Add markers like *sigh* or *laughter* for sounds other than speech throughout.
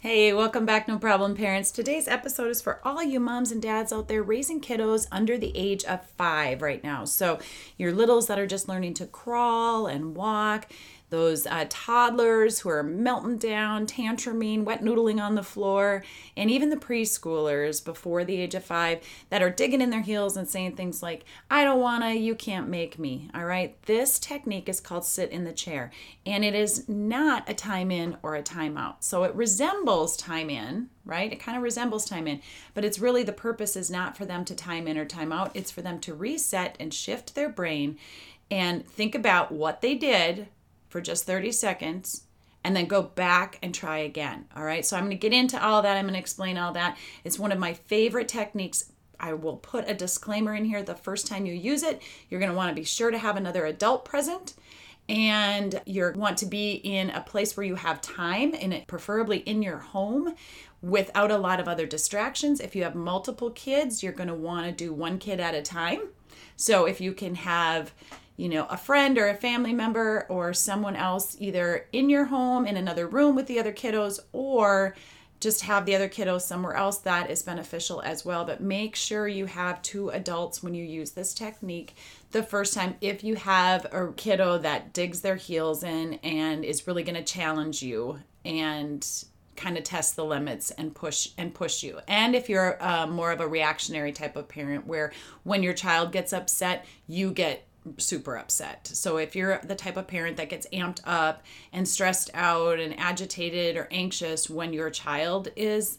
Hey, welcome back, No Problem Parents. Today's episode is for all you moms and dads out there raising kiddos under the age of five right now. So, your littles that are just learning to crawl and walk, those uh, toddlers who are melting down, tantruming, wet noodling on the floor, and even the preschoolers before the age of five that are digging in their heels and saying things like, I don't wanna, you can't make me. All right. This technique is called sit in the chair, and it is not a time in or a time out. So it resembles time in, right? It kind of resembles time in, but it's really the purpose is not for them to time in or time out. It's for them to reset and shift their brain and think about what they did for just 30 seconds and then go back and try again. All right. So I'm going to get into all that. I'm going to explain all that. It's one of my favorite techniques. I will put a disclaimer in here the first time you use it. You're going to want to be sure to have another adult present and you want to be in a place where you have time and preferably in your home without a lot of other distractions. If you have multiple kids, you're going to want to do one kid at a time. So if you can have you know, a friend or a family member or someone else either in your home in another room with the other kiddos or just have the other kiddos somewhere else that is beneficial as well. But make sure you have two adults when you use this technique. The first time if you have a kiddo that digs their heels in and is really going to challenge you and kind of test the limits and push and push you. And if you're uh, more of a reactionary type of parent where when your child gets upset you get super upset. So if you're the type of parent that gets amped up and stressed out and agitated or anxious when your child is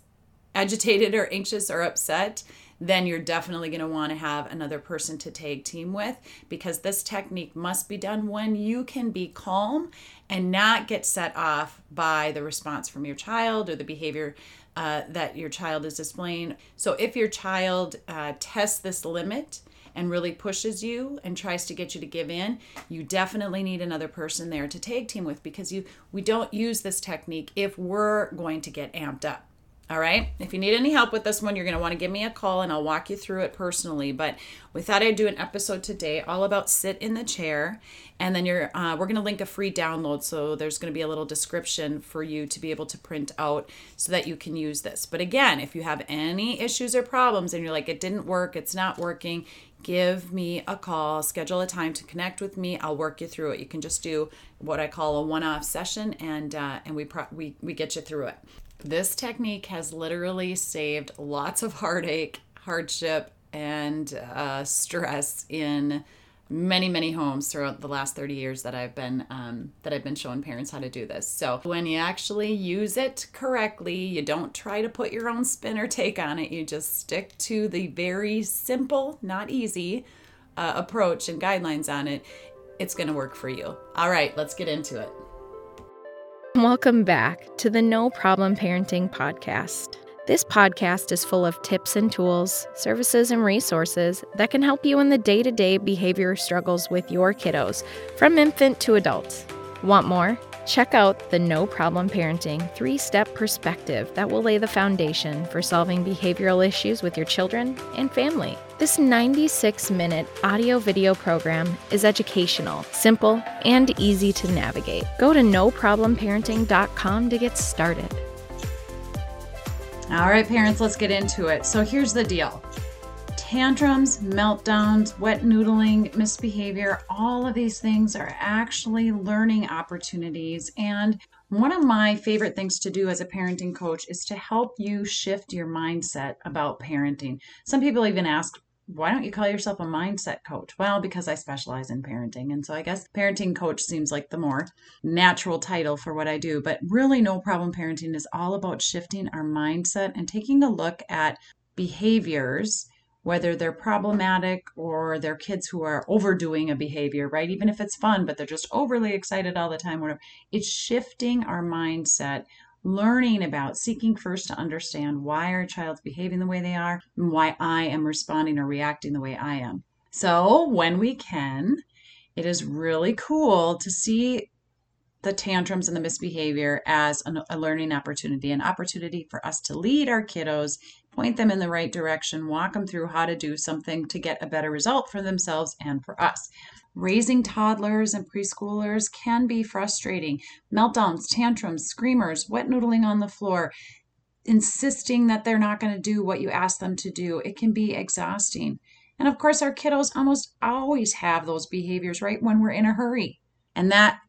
agitated or anxious or upset, then you're definitely going to want to have another person to tag team with because this technique must be done when you can be calm and not get set off by the response from your child or the behavior uh, that your child is displaying. So if your child uh, tests this limit, and really pushes you and tries to get you to give in, you definitely need another person there to tag team with because you we don't use this technique if we're going to get amped up. All right. If you need any help with this one, you're going to want to give me a call and I'll walk you through it personally. But we thought I'd do an episode today all about sit in the chair. And then you're, uh, we're going to link a free download. So there's going to be a little description for you to be able to print out so that you can use this. But again, if you have any issues or problems and you're like, it didn't work, it's not working, give me a call, schedule a time to connect with me. I'll work you through it. You can just do what I call a one-off session, and uh, and we pro- we we get you through it. This technique has literally saved lots of *laughs* heartache, hardship, and uh, stress in many many homes throughout the last 30 years that I've been um, that I've been showing parents how to do this. So when you actually use it correctly, you don't try to put your own spin or take on it. You just stick to the very simple, not easy uh, approach and guidelines on it. It's going to work for you. All right, let's get into it. Welcome back to the No Problem Parenting Podcast. This podcast is full of tips and tools, services, and resources that can help you in the day to day behavior struggles with your kiddos, from infant to adult. Want more? Check out the No Problem Parenting three step perspective that will lay the foundation for solving behavioral issues with your children and family. This 96 minute audio video program is educational, simple, and easy to navigate. Go to noproblemparenting.com to get started. All right, parents, let's get into it. So here's the deal tantrums, meltdowns, wet noodling, misbehavior, all of these things are actually learning opportunities. And one of my favorite things to do as a parenting coach is to help you shift your mindset about parenting. Some people even ask, why don't you call yourself a mindset coach? Well, because I specialize in parenting. And so I guess parenting coach seems like the more natural title for what I do. But really, no problem parenting is all about shifting our mindset and taking a look at behaviors, whether they're problematic or they're kids who are overdoing a behavior, right? Even if it's fun, but they're just overly excited all the time, whatever. It's shifting our mindset learning about seeking first to understand why our child's behaving the way they are and why I am responding or reacting the way I am. So, when we can, it is really cool to see the tantrums and the misbehavior as an, a learning opportunity, an opportunity for us to lead our kiddos, point them in the right direction, walk them through how to do something to get a better result for themselves and for us. Raising toddlers and preschoolers can be frustrating. Meltdowns, tantrums, screamers, wet noodling on the floor, insisting that they're not going to do what you ask them to do. It can be exhausting. And of course, our kiddos almost always have those behaviors right when we're in a hurry. And that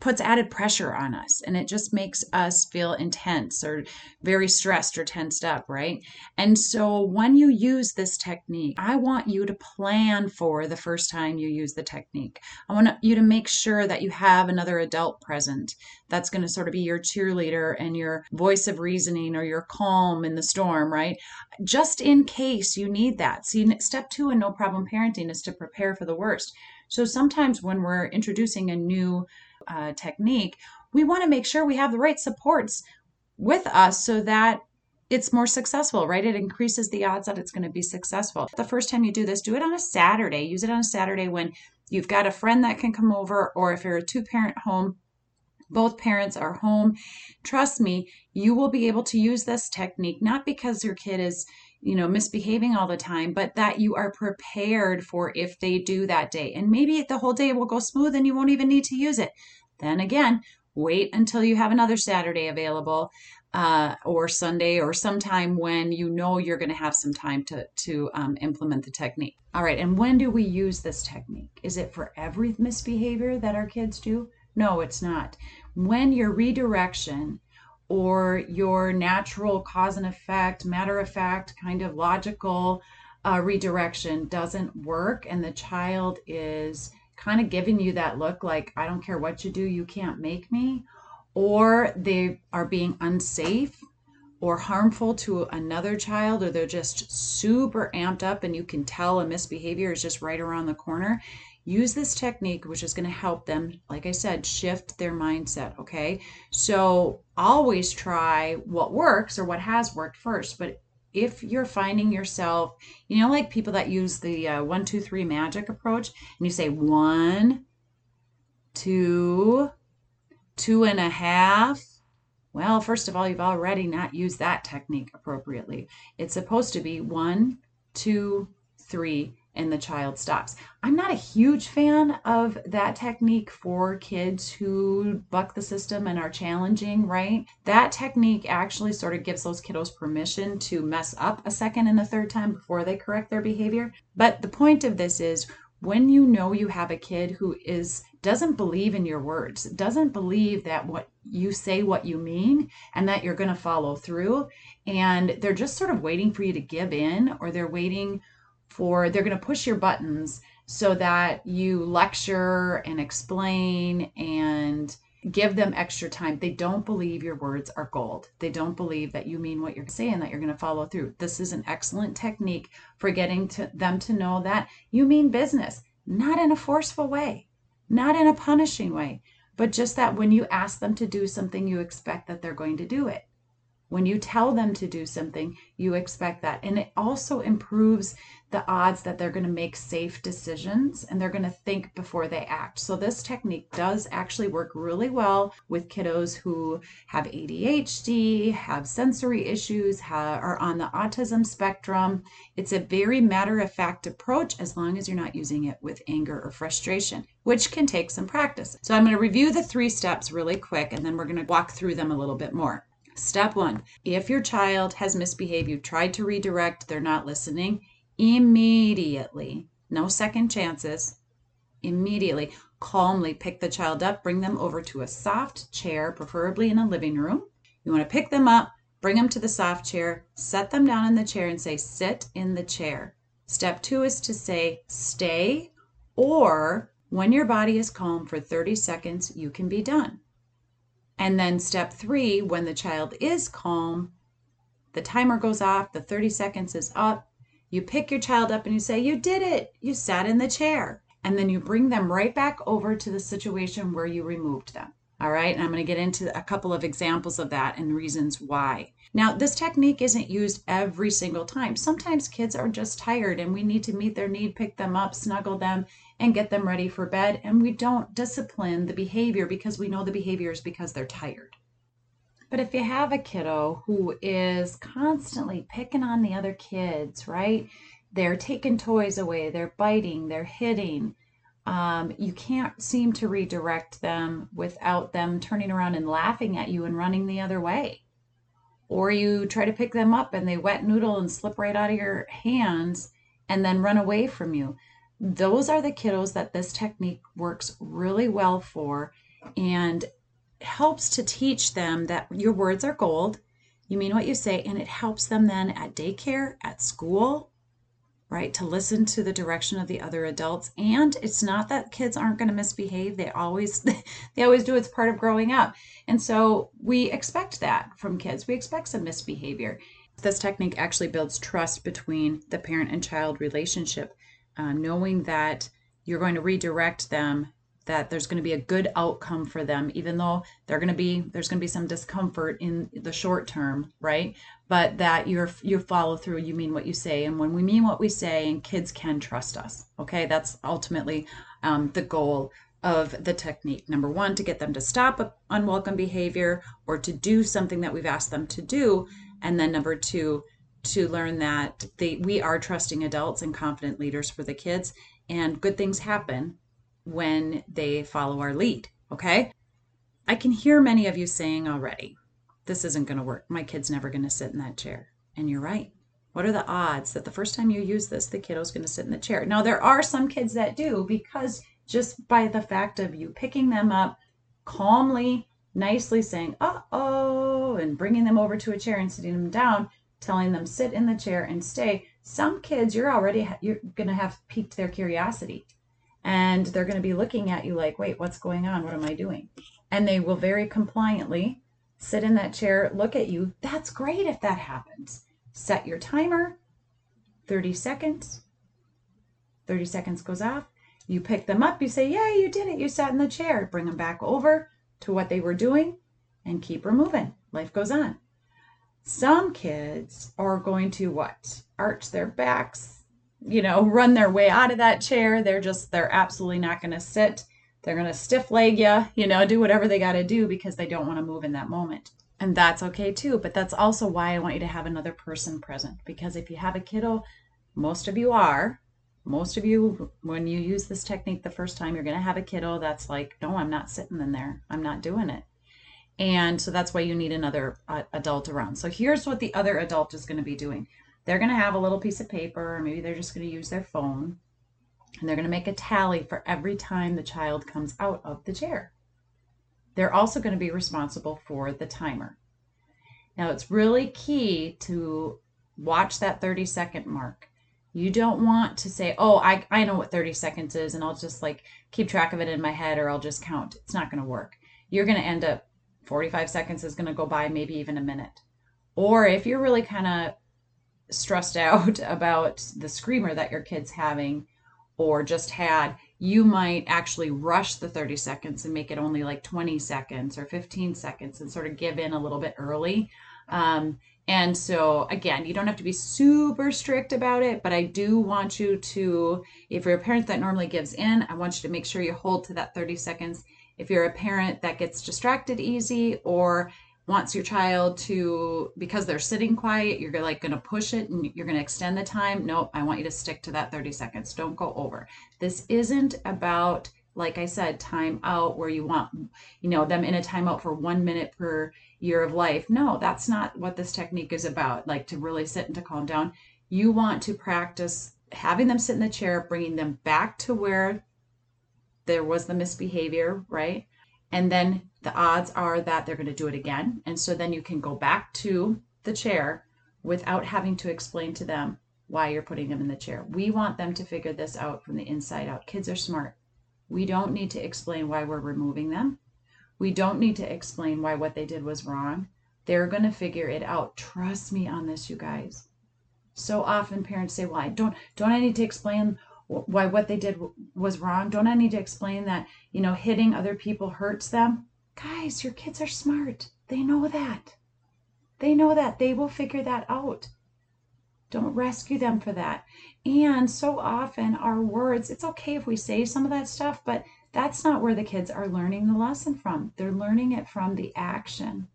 puts added pressure on us and it just makes us feel intense or very stressed or tensed up, right? And so when you use this technique, I want you to plan for the first time you use the technique. I want you to make sure that you have another adult present that's going to sort of be your cheerleader and your voice of reasoning or your calm in the storm, right? Just in case you need that. See, step two in no problem parenting is to prepare for the worst. So sometimes when we're introducing a new uh, technique, we want to make sure we have the right supports with us so that it's more successful, right? It increases the odds that it's going to be successful. The first time you do this, do it on a Saturday. Use it on a Saturday when you've got a friend that can come over, or if you're a two parent home, both parents are home. Trust me, you will be able to use this technique not because your kid is you know misbehaving all the time but that you are prepared for if they do that day. And maybe the whole day will go smooth and you won't even need to use it. Then again wait until you have another saturday available uh, or sunday or sometime when you know you're going to have some time to to um, implement the technique. All right and when do we use this technique? Is it for every misbehavior that our kids do? No it's not. When your redirection or your natural cause and effect, matter of fact, kind of logical uh, redirection doesn't work, and the child is kind of giving you that look like, I don't care what you do, you can't make me, or they are being unsafe or harmful to another child, or they're just super amped up and you can tell a misbehavior is just right around the corner, use this technique, which is going to help them, like I said, shift their mindset. Okay. So always try what works or what has worked first. But if you're finding yourself, you know, like people that use the uh, one, two, three magic approach, and you say one, two, two and a half. Well, first of all, you've already not used that technique appropriately. It's supposed to be one, two, three, and the child stops. I'm not a huge fan of that technique for kids who buck the system and are challenging, right? That technique actually sort of gives those kiddos permission to mess up a second and a third time before they correct their behavior. But the point of this is when you know you have a kid who is doesn't believe in your words, doesn't believe that what you say what you mean and that you're going to follow through and they're just sort of waiting for you to give in or they're waiting for they're going to push your buttons so that you lecture and explain and give them extra time. They don't believe your words are gold. They don't believe that you mean what you're saying, that you're going to follow through. This is an excellent technique for getting to them to know that you mean business, not in a forceful way, not in a punishing way, but just that when you ask them to do something, you expect that they're going to do it. When you tell them to do something, you expect that. And it also improves the odds that they're going to make safe decisions and they're going to think before they act. So, this technique does actually work really well with kiddos who have ADHD, have sensory issues, have, are on the autism spectrum. It's a very matter of fact approach as long as you're not using it with anger or frustration, which can take some practice. So, I'm going to review the three steps really quick and then we're going to walk through them a little bit more. Step one if your child has misbehaved, you've tried to redirect, they're not listening, immediately, no second chances, immediately, calmly pick the child up, bring them over to a soft chair, preferably in a living room. You want to pick them up, bring them to the soft chair, set them down in the chair, and say, Sit in the chair. Step two is to say, Stay, or when your body is calm for 30 seconds, you can be done. And then step three, when the child is calm, the timer goes off, the 30 seconds is up. You pick your child up and you say, You did it. You sat in the chair. And then you bring them right back over to the situation where you removed them. All right, and I'm going to get into a couple of examples of that and reasons why. Now, this technique isn't used every single time. Sometimes kids are just tired and we need to meet their need, pick them up, snuggle them, and get them ready for bed. And we don't discipline the behavior because we know the behavior is because they're tired. But if you have a kiddo who is constantly picking on the other kids, right? They're taking toys away, they're biting, they're hitting. Um, you can't seem to redirect them without them turning around and laughing at you and running the other way or you try to pick them up and they wet noodle and slip right out of your hands and then run away from you. Those are the kiddos that this technique works really well for and helps to teach them that your words are gold. You mean what you say, and it helps them then at daycare, at school, right to listen to the direction of the other adults. And it's not that kids aren't going to misbehave they always *laughs* they always do it's part of growing up. And so we expect that from kids we expect some misbehavior. This technique actually builds trust between the parent and child relationship uh, knowing that you're going to redirect them that there's going to be a good outcome for them even though they're going to be there's going to be some discomfort in the short term right? But that you're you follow through you mean what you say and when we mean what we say and kids can trust us okay? That's ultimately um, the goal of the technique. Number one to get them to stop unwelcome behavior or to do something that we've asked them to do and then number two to learn that they we are trusting adults and confident leaders for the kids and good things happen when they follow our lead. Okay. I can hear many of you saying already, this isn't going to work. My kid's never going to sit in that chair. And you're right. What are the odds that the first time you use this, the kiddo's going to sit in the chair? Now, there are some kids that do because just by the fact of you picking them up calmly, nicely saying, uh oh, and bringing them over to a chair and sitting them down, telling them sit in the chair and stay. Some kids, you're already, you're going to have piqued their curiosity and they're going to be looking at you like, wait, what's going on? What am I doing? And they will very compliantly sit in that chair, look at you. That's great if that happens. Set your timer 30 seconds. 30 seconds goes off. You pick them up, you say, Yeah, you did it. You sat in the chair. Bring them back over to what they were doing and keep her moving. Life goes on. Some kids are going to what? Arch their backs, you know, run their way out of that chair. They're just, they're absolutely not going to sit. They're going to stiff leg you, you know, do whatever they got to do because they don't want to move in that moment. And that's okay too. But that's also why I want you to have another person present. Because if you have a kiddo, most of you are, most of you, when you use this technique the first time, you're going to have a kiddo that's like, no, I'm not sitting in there. I'm not doing it. And so that's why you need another uh, adult around. So here's what the other adult is going to be doing they're going to have a little piece of paper, or maybe they're just going to use their phone, and they're going to make a tally for every time the child comes out of the chair. They're also going to be responsible for the timer. Now, it's really key to watch that 30 second mark. You don't want to say, oh, I, I know what 30 seconds is, and I'll just like keep track of it in my head or I'll just count. It's not going to work. You're going to end up 45 seconds is going to go by, maybe even a minute. Or if you're really kind of stressed *laughs* out about the screamer that your kid's having or just had, you might actually rush the 30 seconds and make it only like 20 seconds or 15 seconds and sort of give in a little bit early. Um, and so, again, you don't have to be super strict about it, but I do want you to, if you're a parent that normally gives in, I want you to make sure you hold to that 30 seconds. If you're a parent that gets distracted easy or wants your child to because they're sitting quiet you're like going to push it and you're going to extend the time nope i want you to stick to that 30 seconds. Don't go over. This isn't about like i said time out where you want you know them in a timeout for one minute per year of life. No that's not what this technique is about like to really sit and to calm down. You want to practice having them sit in the chair bringing them back to where there was the misbehavior right and then the odds are that they're going to do it again. And so then you can go back to the chair without having to explain to them why you're putting them in the chair. We want them to figure this out from the inside out. Kids are smart. We don't need to explain why we're removing them. We don't need to explain why what they did was wrong. They're going to figure it out. Trust me on this, you guys. So often parents say, "Why don't don't I need to explain why what they did was wrong? Don't I need to explain that, you know, hitting other people hurts them?" Guys, your kids are smart. They know that. They know that. They will figure that out. Don't rescue them for that. And so often, our words, it's okay if we say some of that stuff, but that's not where the kids are learning the lesson from. They're learning it from the action.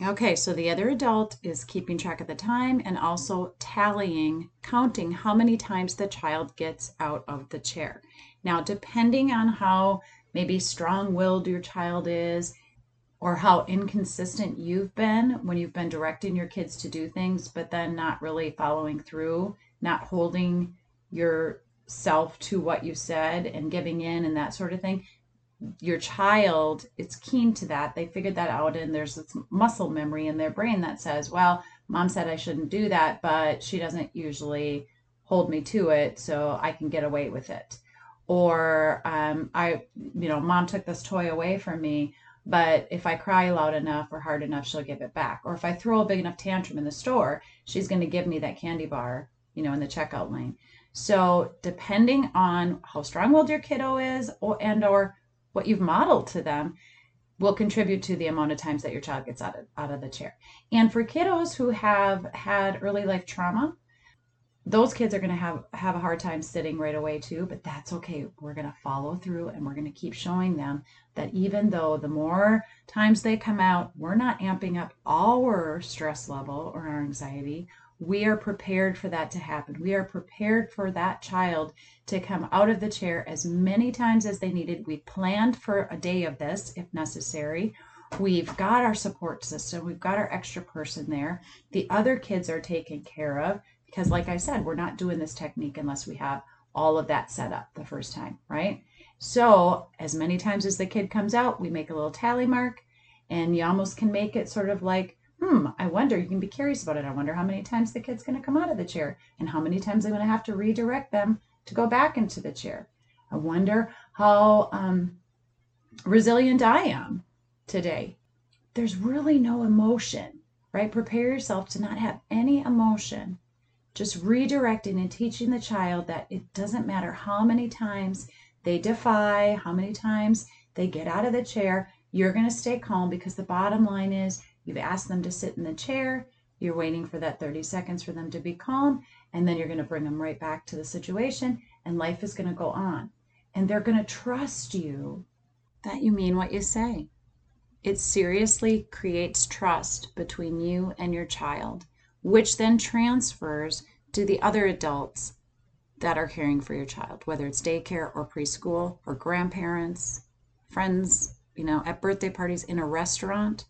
Okay, so the other adult is keeping track of the time and also tallying, counting how many times the child gets out of the chair. Now, depending on how maybe strong willed your child is, or how inconsistent you've been when you've been directing your kids to do things, but then not really following through, not holding yourself to what you said and giving in and that sort of thing, your child is keen to that. They figured that out, and there's this muscle memory in their brain that says, Well, mom said I shouldn't do that, but she doesn't usually hold me to it, so I can get away with it. Or, um, I, you know, mom took this toy away from me, but if I cry loud enough or hard enough, she'll give it back. Or if I throw a big enough tantrum in the store, she's going to give me that candy bar, you know, in the checkout lane. So, depending on how strong-willed your kiddo is, or and or what you've modeled to them will contribute to the amount of times that your child gets out of, out of the chair. And for kiddos who have had early life trauma, those kids are going to have have a hard time sitting right away too but that's okay we're going to follow through and we're going to keep showing them that even though the more times they come out we're not amping up our stress level or our anxiety we are prepared for that to happen. We are prepared for that child to come out of the chair as many times as they needed. We planned for a day of this if necessary. We've got our support system, we've got our extra person there. The other kids are taken care of because, like I said, we're not doing this technique unless we have all of that set up the first time, right? So, as many times as the kid comes out, we make a little tally mark, and you almost can make it sort of like hmm, I wonder, you can be curious about it. I wonder how many times the kid's going to come out of the chair and how many times I'm going to have to redirect them to go back into the chair. I wonder how um, resilient I am today. There's really no emotion, right? Prepare yourself to not have any emotion. Just redirecting and teaching the child that it doesn't matter how many times they defy, how many times they get out of the chair, you're going to stay calm because the bottom line is You've asked them to sit in the chair. You're waiting for that 30 seconds for them to be calm. And then you're going to bring them right back to the situation, and life is going to go on. And they're going to trust you that you mean what you say. It seriously creates trust between you and your child, which then transfers to the other adults that are caring for your child, whether it's daycare or preschool or grandparents, friends, you know, at birthday parties, in a restaurant.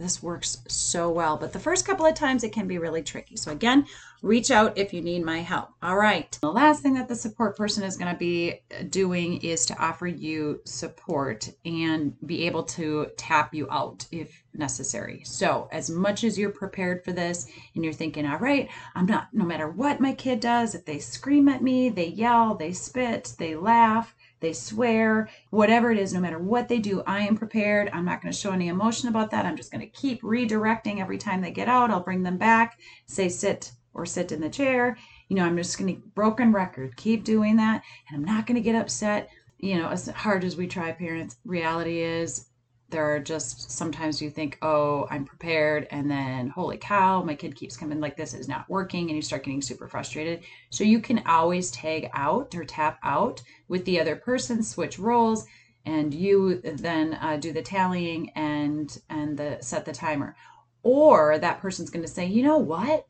This works so well, but the first couple of times it can be really tricky. So again, reach out if you need my help. All right. The last thing that the support person is going to be doing is to offer you support and be able to tap you out if necessary. So, as much as you're prepared for this and you're thinking, all right, I'm not, no matter what my kid does, if they scream at me, they yell, they spit, they laugh, they swear, whatever it is, no matter what they do, I am prepared. I'm not going to show any emotion about that. I'm just going to keep redirecting every time they get out. I'll bring them back, say sit or sit in the chair. You know, I'm just going to broken record, keep doing that, and I'm not going to get upset. You know, as hard as we try, parents, reality is there are just sometimes you think, oh, I'm prepared, and then holy cow, my kid keeps coming like this is not working, and you start getting super frustrated. So you can always tag out or tap out with the other person, switch roles, and you then uh, do the tallying and and the set the timer. Or that person's going to say, you know what?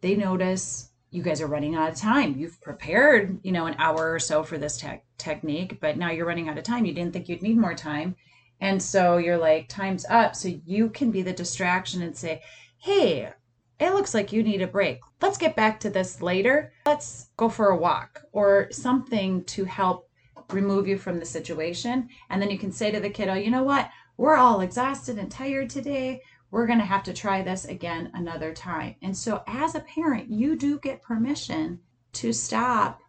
They notice you guys are running out of time. You've prepared, you know, an hour or so for this te- technique, but now you're running out of time. You didn't think you'd need more time and so you're like, time's up. So you can be the distraction and say, hey, it looks like you need a break. Let's get back to this later. Let's go for a walk or something to help remove you from the situation. And then you can say to the kiddo, you know what? We're all exhausted and tired today. We're going to have to try this again another time. And so, as a parent, you do get permission to stop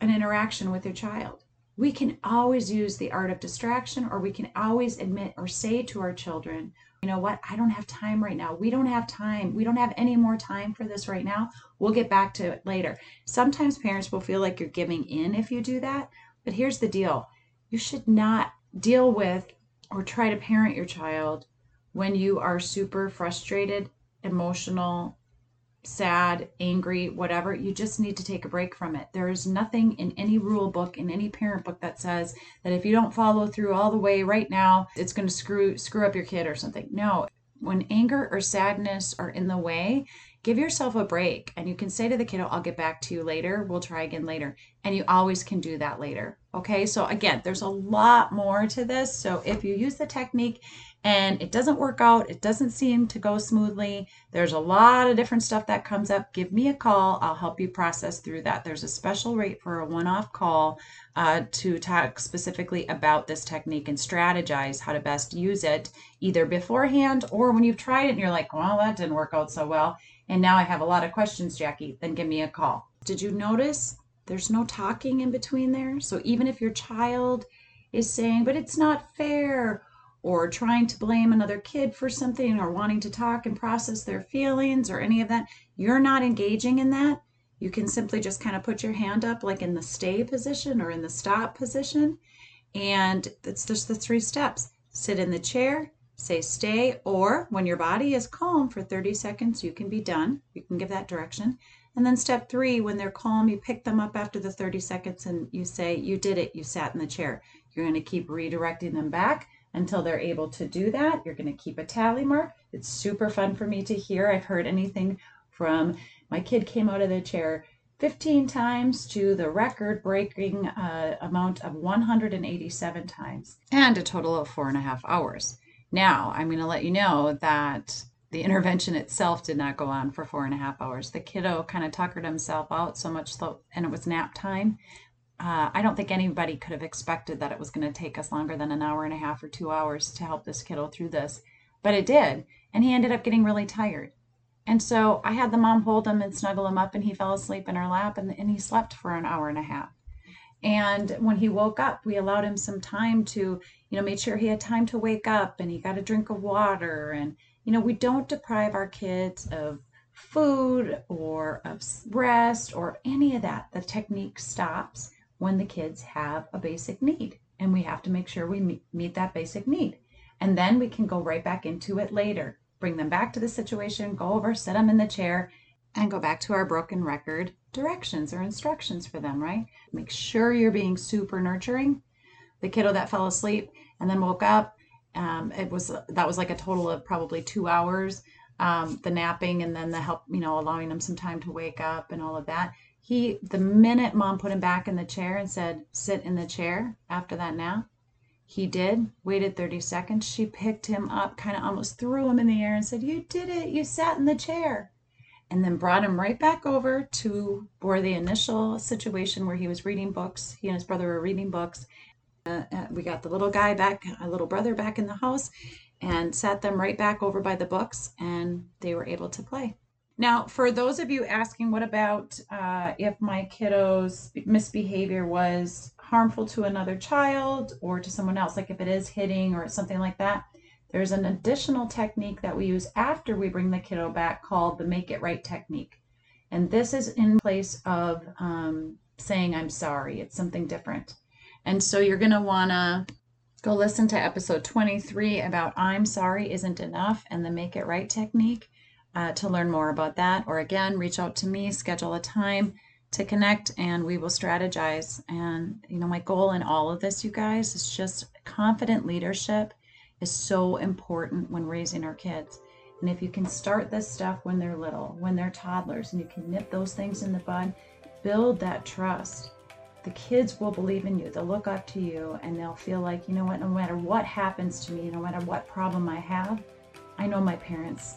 an interaction with your child we can always use the art of distraction or we can always admit or say to our children you know what? I don't have time right now. We don't have time. We don't have any more time for this right now. We'll get back to it later. Sometimes parents will feel like you're giving in if you do that but here's the deal. You should not deal with or try to parent your child when you are super frustrated, emotional, sad, angry, whatever, you just need to take a break from it. There is nothing in any rule book, in any parent book that says that if you don't follow through all the way right now, it's going to screw screw up your kid or something. No. When anger or sadness are in the way, give yourself a break and you can say to the kiddo, I'll get back to you later. We'll try again later. And you always can do that later. Okay. So again, there's a lot more to this. So if you use the technique and it doesn't work out, it doesn't seem to go smoothly, there's a lot of different stuff that comes up, give me a call. I'll help you process through that. There's a special rate for a one off call uh, to talk specifically about this technique and strategize how to best use it either beforehand or when you've tried it and you're like, well, that didn't work out so well and now I have a lot of questions, Jaci, then give me a call. Did you notice there's no talking in between there? So even if your child is saying, but it's not fair, or trying to blame another kid for something, or wanting to talk and process their feelings, or any of that, you're not engaging in that. You can simply just kind of put your hand up, like in the stay position or in the stop position. And it's just the three steps sit in the chair, say stay, or when your body is calm for 30 seconds, you can be done. You can give that direction. And then step three, when they're calm, you pick them up after the 30 seconds and you say, You did it, you sat in the chair. You're going to keep redirecting them back until they're able to do that. You're going to keep a tally mark. It's super fun for me to hear. I've heard anything from my kid came out of the chair 15 times to the record breaking uh, amount of 187 times and a total of four and a half hours. Now, I'm going to let you know that the intervention itself did not go on for four and a half hours. The kiddo kind of tuckered himself out so much so, and it was nap time. Uh, I don't think anybody could have expected that it was going to take us longer than an hour and a half or two hours to help this kiddo through this, but it did. And he ended up getting really tired. And so I had the mom hold him and snuggle him up, and he fell asleep in her lap, and, and he slept for an hour and a half. And when he woke up, we allowed him some time to, you know, made sure he had time to wake up and he got a drink of water. And, you know, we don't deprive our kids of food or of rest or any of that. The technique stops when the kids have a basic need. And we have to make sure we meet that basic need. And then we can go right back into it later. Bring them back to the situation, go over, sit them in the chair, and go back to our broken record directions or instructions for them, right? Make sure you're being super nurturing. The kiddo that fell asleep and then woke up, um, it was that was like a total of probably two hours. Um, the napping and then the help, you know, allowing them some time to wake up and all of that. He, the minute mom put him back in the chair and said, sit in the chair after that nap, he did, waited 30 seconds. She picked him up, kind of almost threw him in the air and said, You did it. You sat in the chair and then brought him right back over to where the initial situation where he was reading books. He and his brother were reading books. Uh, uh, we got the little guy back, a little brother back in the house, and sat them right back over by the books, and they were able to play. Now, for those of you asking, what about uh, if my kiddo's misbehavior was harmful to another child or to someone else, like if it is hitting or something like that? There's an additional technique that we use after we bring the kiddo back called the make it right technique. And this is in place of um, saying, I'm sorry. It's something different. And so you're going to want to go listen to episode 23 about I'm sorry isn't enough and the make it right technique uh, to learn more about that. Or again, reach out to me, schedule a time to connect, and we will strategize. And, you know, my goal in all of this, you guys, is just confident leadership is so important when raising our kids. And if you can start this stuff when they're little, when they're toddlers, and you can nip those things in the bud, build that trust. The kids will believe in you. They'll look up to you and they'll feel like, you know what, no matter what happens to me, no matter what problem I have, I know my parents,